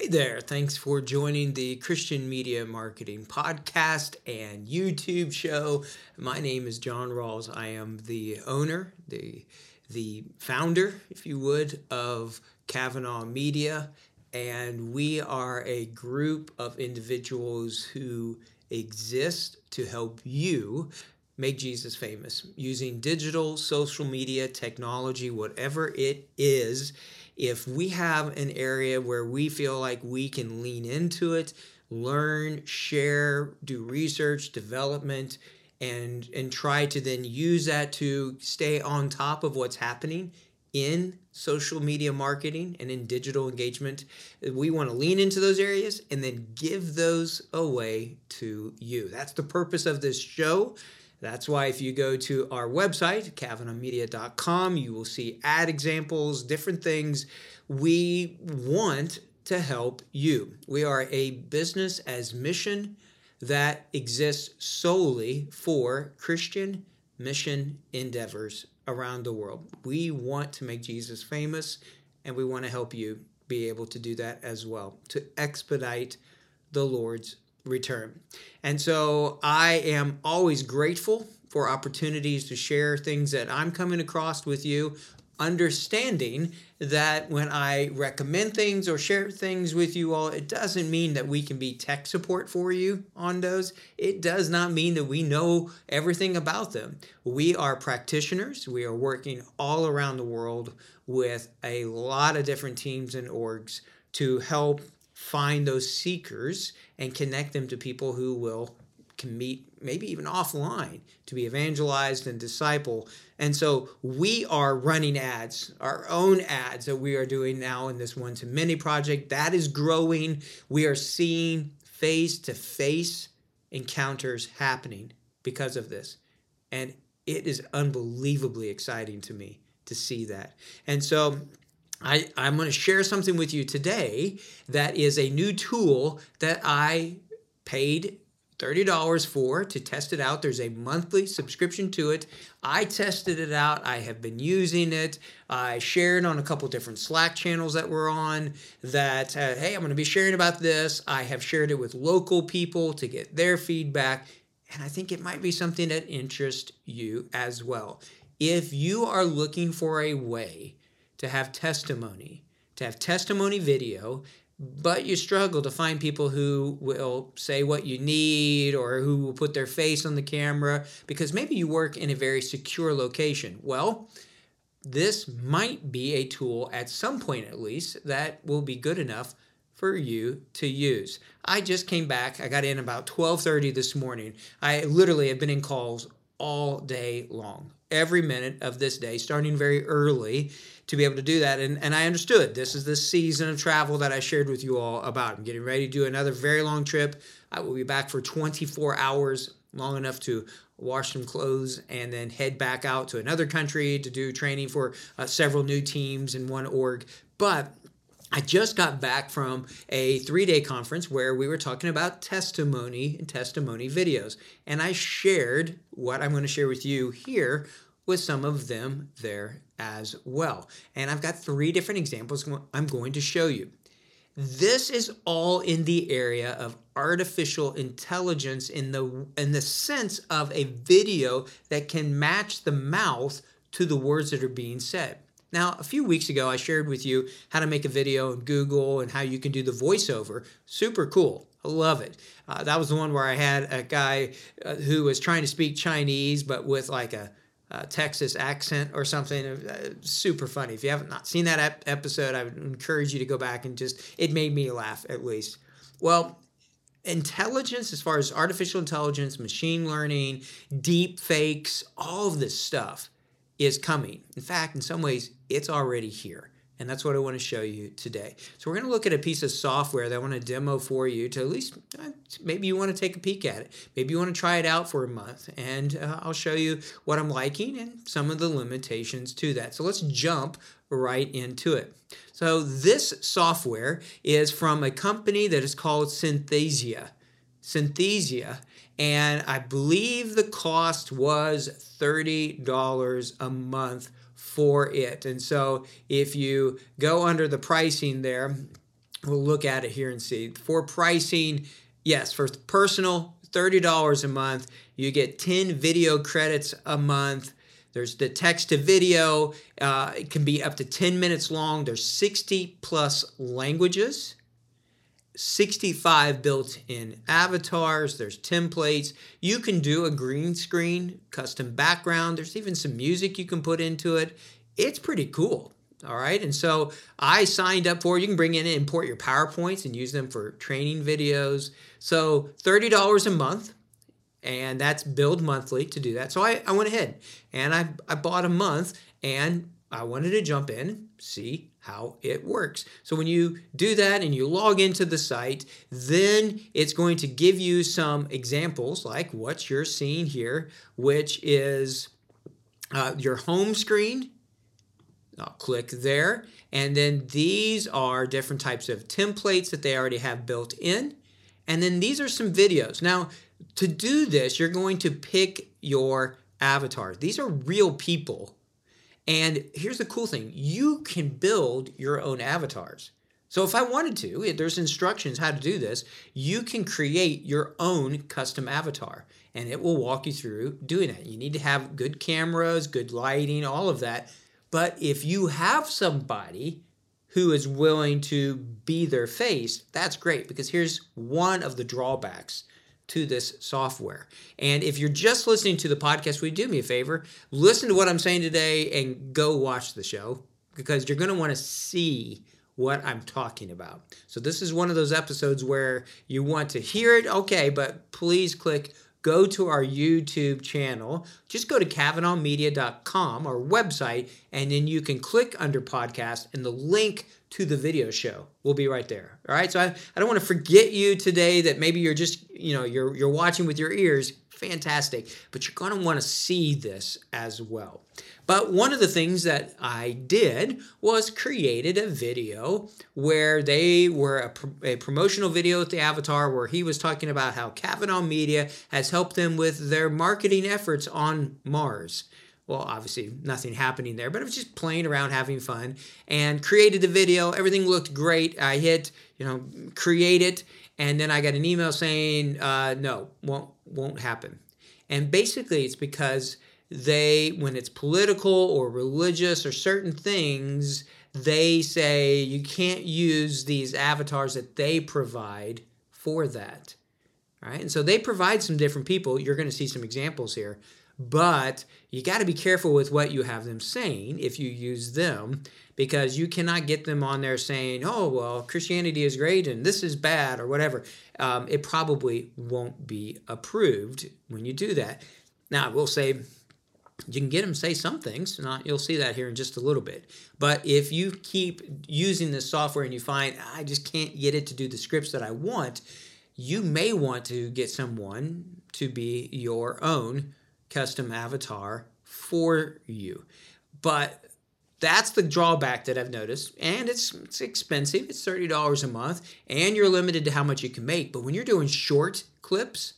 Hey there, thanks for joining the Christian Media Marketing Podcast and YouTube show. My name is Jon Rawls. I am the owner, the the founder, if you would, of Kavanah Media, and we are a group of individuals who exist to help you make Jesus famous using digital, social media, technology, whatever it is if we have an area where we feel like we can lean into it, learn, share, do research, development, and and try to then use that to stay on top of what's happening in social media marketing and in digital engagement. We want to lean into those areas and then give those away to you. That's the purpose of this show. That's why if you go to our website, kavanahmedia.com, you will see ad examples, different things. We want to help you. We are a business as mission that exists solely for Christian mission endeavors around the world. We want to make Jesus famous and we want to help you be able to do that as well, to expedite the Lord's return. And so I am always grateful for opportunities to share things that I'm coming across with you, understanding that when I recommend things or share things with you all, it doesn't mean that we can be tech support for you on those. It does not mean that we know everything about them. We are practitioners, we are working all around the world with a lot of different teams and orgs to help find those seekers and connect them to people who will can meet maybe even offline to be evangelized and disciple. And so we are running ads, our own ads that we are doing now in this one to many project that is growing. We are seeing face to face encounters happening because of this. And it is unbelievably exciting to me to see that. And so I, I'm going to share something with you today that is a new tool that I paid $30 for to test it out. There's a monthly subscription to it. I tested it out. I have been using it. I shared on a couple different Slack channels that we're on that, uh, hey, I'm going to be sharing about this. I have shared it with local people to get their feedback. And I think it might be something that interests you as well. If you are looking for a way to have testimony, to have testimony video, but you struggle to find people who will say what you need or who will put their face on the camera because maybe you work in a very secure location. Well, this might be a tool at some point at least that will be good enough for you to use. I just came back. I got in about 12:30 this morning. I literally have been in calls all day long, every minute of this day, starting very early to be able to do that. And, and I understood this is the season of travel that I shared with you all about. I'm getting ready to do another very long trip. I will be back for 24 hours, long enough to wash some clothes and then head back out to another country to do training for uh, several new teams in one org. But I just got back from a three day conference where we were talking about testimony and testimony videos. And I shared what I'm going to share with you here with some of them there as well. And I've got three different examples I'm going to show you. This is all in the area of artificial intelligence in the in the sense of a video that can match the mouth to the words that are being said. Now, a few weeks ago, I shared with you how to make a video in Google and how you can do the voiceover. Super cool. I love it. Uh, that was the one where I had a guy uh, who was trying to speak Chinese, but with like a uh, Texas accent or something. Uh, super funny. If you haven't not seen that ep- episode, I would encourage you to go back and just, it made me laugh at least. Well, intelligence, as far as artificial intelligence, machine learning, deep fakes, all of this stuff is coming. In fact, in some ways, it's already here. And that's what I want to show you today. So we're going to look at a piece of software that I want to demo for you to at least uh, maybe you want to take a peek at it. Maybe you want to try it out for a month and uh, I'll show you what I'm liking and some of the limitations to that. So let's jump right into it. So this software is from a company that is called Synthesia. Synthesia and I believe the cost was $30 a month for it. And so if you go under the pricing there, we'll look at it here and see. For pricing, yes, for personal, $30 a month. You get 10 video credits a month. There's the text to video. Uh, it can be up to 10 minutes long. There's 60 plus languages. 65 built-in avatars there's templates. You can do a green screen custom background there's even some music you can put into it. It's pretty cool all right? And so i signed up for you can bring in and import your powerpoints and use them for training videos. So $30 a month and that's billed monthly to do that. So i, I went ahead and I, I bought a month and i wanted to jump in see how it works. So when you do that and you log into the site, then it's going to give you some examples like what you're seeing here, which is uh, your home screen. I'll click there. And then these are different types of templates that they already have built in. And then these are some videos. Now, to do this, you're going to pick your avatar. These are real people and here's the cool thing you can build your own avatars. So if I wanted to, there's instructions how to do this. You can create your own custom avatar and it will walk you through doing that. You need to have good cameras, good lighting, all of that. But if you have somebody who is willing to be their face, that's great because here's one of the drawbacks to this software. And if you're just listening to the podcast, would you do me a favor? Listen to what I'm saying today and go watch the show because you're going to want to see what I'm talking about. So this is one of those episodes where you want to hear it, okay, but please click go to our YouTube channel. Just go to kavanahmedia.com, our website, and then you can click under podcast and the link to the video show will be right there. All right. So I, I don't want to forget you today that maybe you're just, you know, you're you're watching with your ears. Fantastic. But you're going to want to see this as well. But one of the things that I did was created a video where they were a, a promotional video with the avatar where he was talking about how Kavanah Media has helped them with their marketing efforts on Mars well, obviously nothing happening there, but I was just playing around, having fun, and created the video. Everything looked great. I hit, you know, create it, and then I got an email saying, uh, no, won't won't happen. And basically, it's because they, when it's political or religious or certain things, they say you can't use these avatars that they provide for that. Right? And so they provide some different people. You're going to see some examples here but you got to be careful with what you have them saying if you use them because you cannot get them on there saying oh well christianity is great and this is bad or whatever. Um, it probably won't be approved when you do that. Now i will say you can get them say some things not you'll see that here in just a little bit. But if you keep using this software and you find i just can't get it to do the scripts that i want you may want to get someone to be your own custom avatar for you. But that's the drawback that I've noticed. And it's, it's expensive. It's $30 a month. And you're limited to how much you can make. But when you're doing short clips,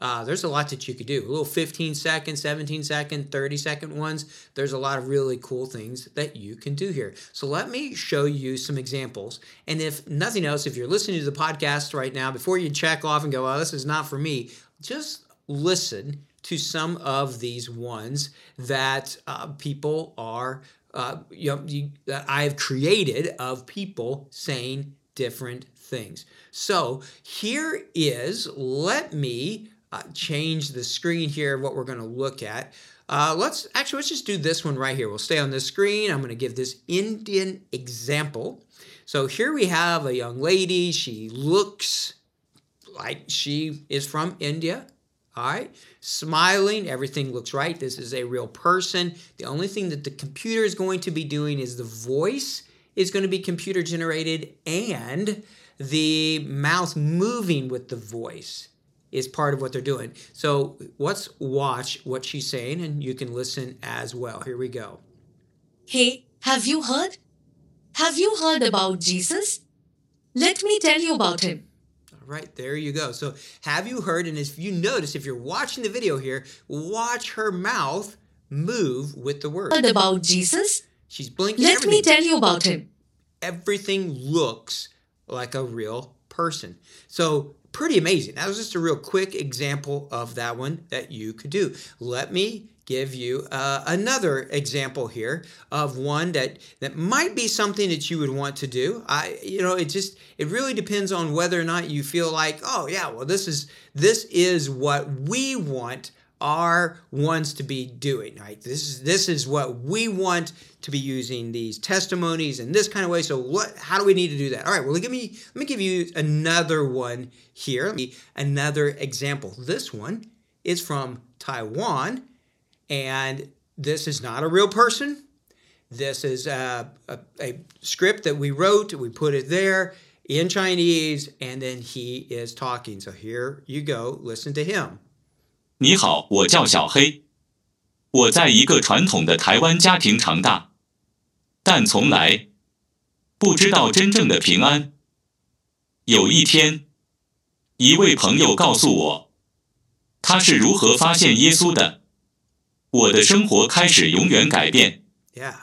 uh, there's a lot that you could do. A little 15 second, 17 second, 30 second ones. There's a lot of really cool things that you can do here. So let me show you some examples. And if nothing else, if you're listening to the podcast right now, before you check off and go, oh, this is not for me, just listen to some of these ones that uh, people are, uh, you know, you, that I've created of people saying different things. So here is, let me uh, change the screen here, what we're going to look at. Uh, let's actually let's just do this one right here. We'll stay on this screen. I'm going to give this Indian example. So here we have a young lady. She looks like she is from India. All right, smiling, everything looks right. This is a real person. The only thing that the computer is going to be doing is the voice is going to be computer generated and the mouth moving with the voice is part of what they're doing. So let's watch what she's saying and you can listen as well. Here we go. Hey, have you heard? Have you heard about Jesus? Let me tell you about him. Right, there you go. So, have you heard? And if you notice, if you're watching the video here, watch her mouth move with the word. Heard about Jesus? She's blinking. Let everything. me tell you about him. Everything looks like a real person. So, pretty amazing. That was just a real quick example of that one that you could do. Let me give you uh, another example here of one that that might be something that you would want to do. I you know it just it really depends on whether or not you feel like oh yeah well this is this is what we want our ones to be doing right? This is this is what we want to be using these testimonies in this kind of way so what how do we need to do that? All right well give me let me give you another one here. Another example. This one is from taiwan and this is not a real person. This is a, a, a, script that we wrote. We put it there in Chinese, and then he is talking. So here you go. Listen to him. 你好，我叫小黑，我在一个传统的台湾家庭长大，但从来不知道真正的平安。有一天，一位朋友告诉我，他是如何发现耶稣的。 我的生活开始永远改变。Yeah.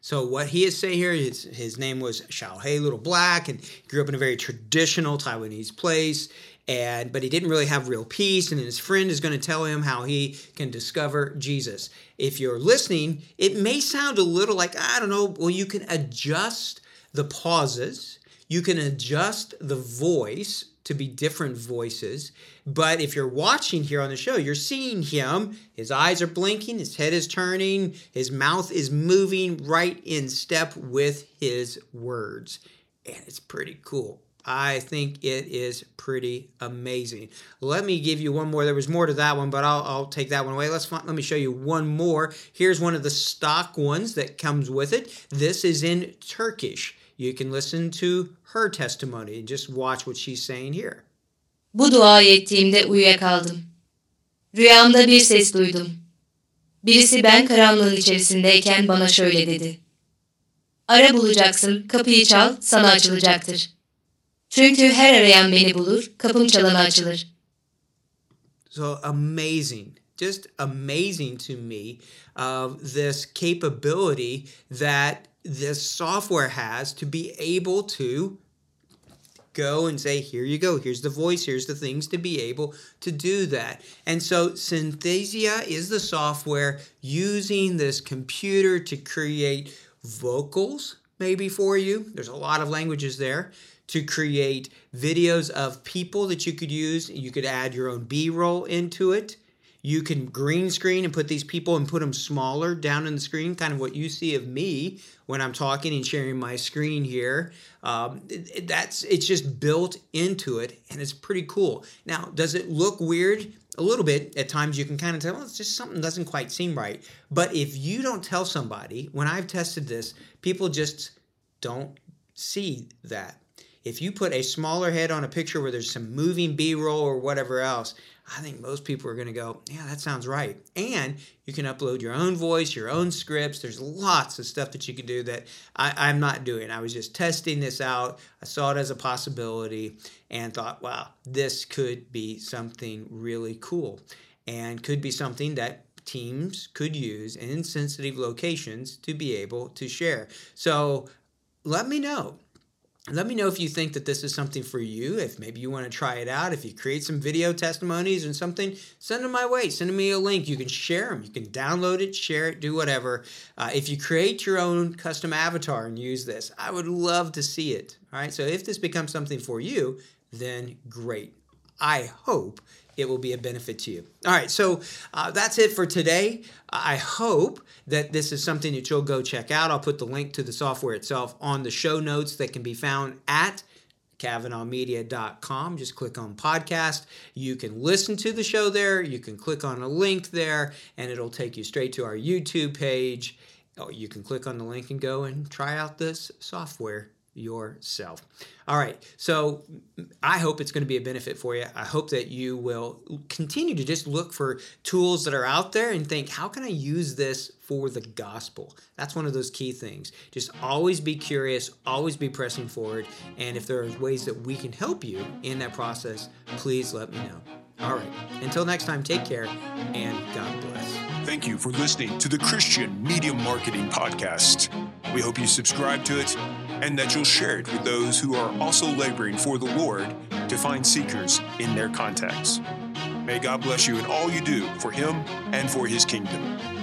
So what he is saying here, his, his name was Xiao Hei, Little Black, and grew up in a very traditional Taiwanese place. And but he didn't really have real peace, and his friend is going to tell him how he can discover Jesus. If you're listening, it may sound a little like I don't know. Well, you can adjust the pauses, you can adjust the voice to be different voices. But if you're watching here on the show, you're seeing him. His eyes are blinking, his head is turning, his mouth is moving right in step with his words. And it's pretty cool. I think it is pretty amazing. Let me give you one more. There was more to that one, but I'll, I'll take that one away. Let's let me show you one more. Here's one of the stock ones that comes with it. This is in Turkish. You can listen to her testimony and just watch what she's saying here. Bu duayı ettiğimde uyuyakaldım. Rüyamda bir ses duydum. Birisi ben karanlığın içerisindeyken bana şöyle dedi. Ara bulacaksın, kapıyı çal, sana açılacaktır. Çünkü her arayan beni bulur, kapım çalana açılır. So amazing. Just amazing to me of this capability that this software has to be able to go and say, here you go, here's the voice, here's the things to be able to do that. And so Synthesia is the software using this computer to create vocals, maybe for you. There's a lot of languages there. To create videos of people that you could use. You could add your own B roll into it. You can green screen and put these people and put them smaller down in the screen, kind of what you see of me when I'm talking and sharing my screen here. Um, that's it's just built into it, and it's pretty cool. Now, does it look weird? A little bit at times. You can kind of tell well, it's just something doesn't quite seem right. But if you don't tell somebody, when I've tested this, people just don't see that. If you put a smaller head on a picture where there's some moving B roll or whatever else, I think most people are going to go, yeah, that sounds right. And you can upload your own voice, your own scripts. There's lots of stuff that you can do that I, am not doing. I was just testing this out. I saw it as a possibility and thought, wow, this could be something really cool and could be something that teams could use in sensitive locations to be able to share. So let me know let me know if you think that this is something for you. If maybe you want to try it out. If you create some video testimonies and something, send them my way. Send me a link. You can share them. You can download it, share it, do whatever. Uh, if you create your own custom avatar and use this, I would love to see it. All right. So if this becomes something for you, then great. I hope it will be a benefit to you. All right, so uh, that's it for today. I hope that this is something that you'll go check out. I'll put the link to the software itself on the show notes that can be found at kavanahmedia.com. Just click on podcast. You can listen to the show there. You can click on a link there, and it'll take you straight to our YouTube page oh, you can click on the link and go and try out this software yourself. All right. So I hope it's going to be a benefit for you. I hope that you will continue to just look for tools that are out there and think, how can I use this for the gospel? That's one of those key things. Just always be curious, always be pressing forward. And if there are ways that we can help you in that process, please let me know. All right. Until next time, take care and God bless. Thank you for listening to the Christian Media Marketing Podcast. We hope you subscribe to it and that you'll share it with those who are also laboring for the Lord to find seekers in their contacts. May God bless you in all you do for Him and for His kingdom.